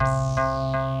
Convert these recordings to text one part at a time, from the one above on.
Música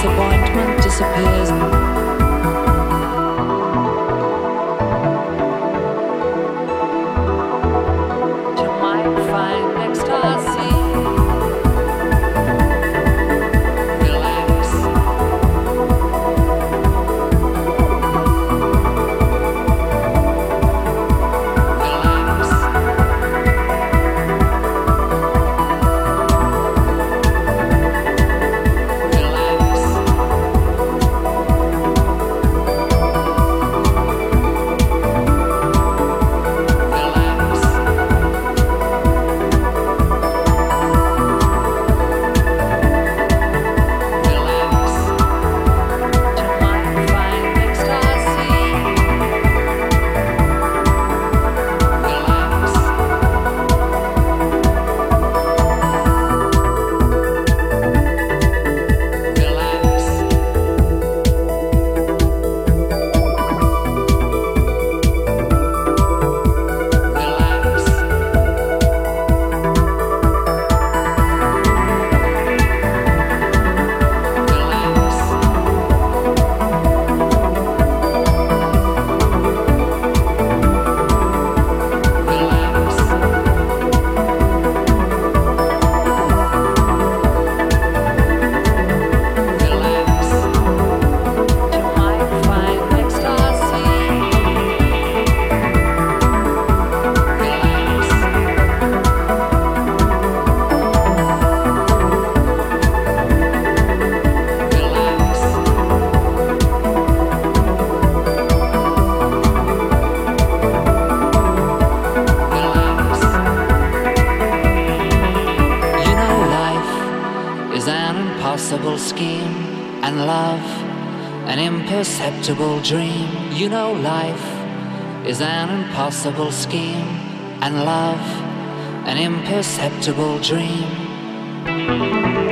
disappointment disappears. And love, an imperceptible dream. You know, life is an impossible scheme, and love an imperceptible dream.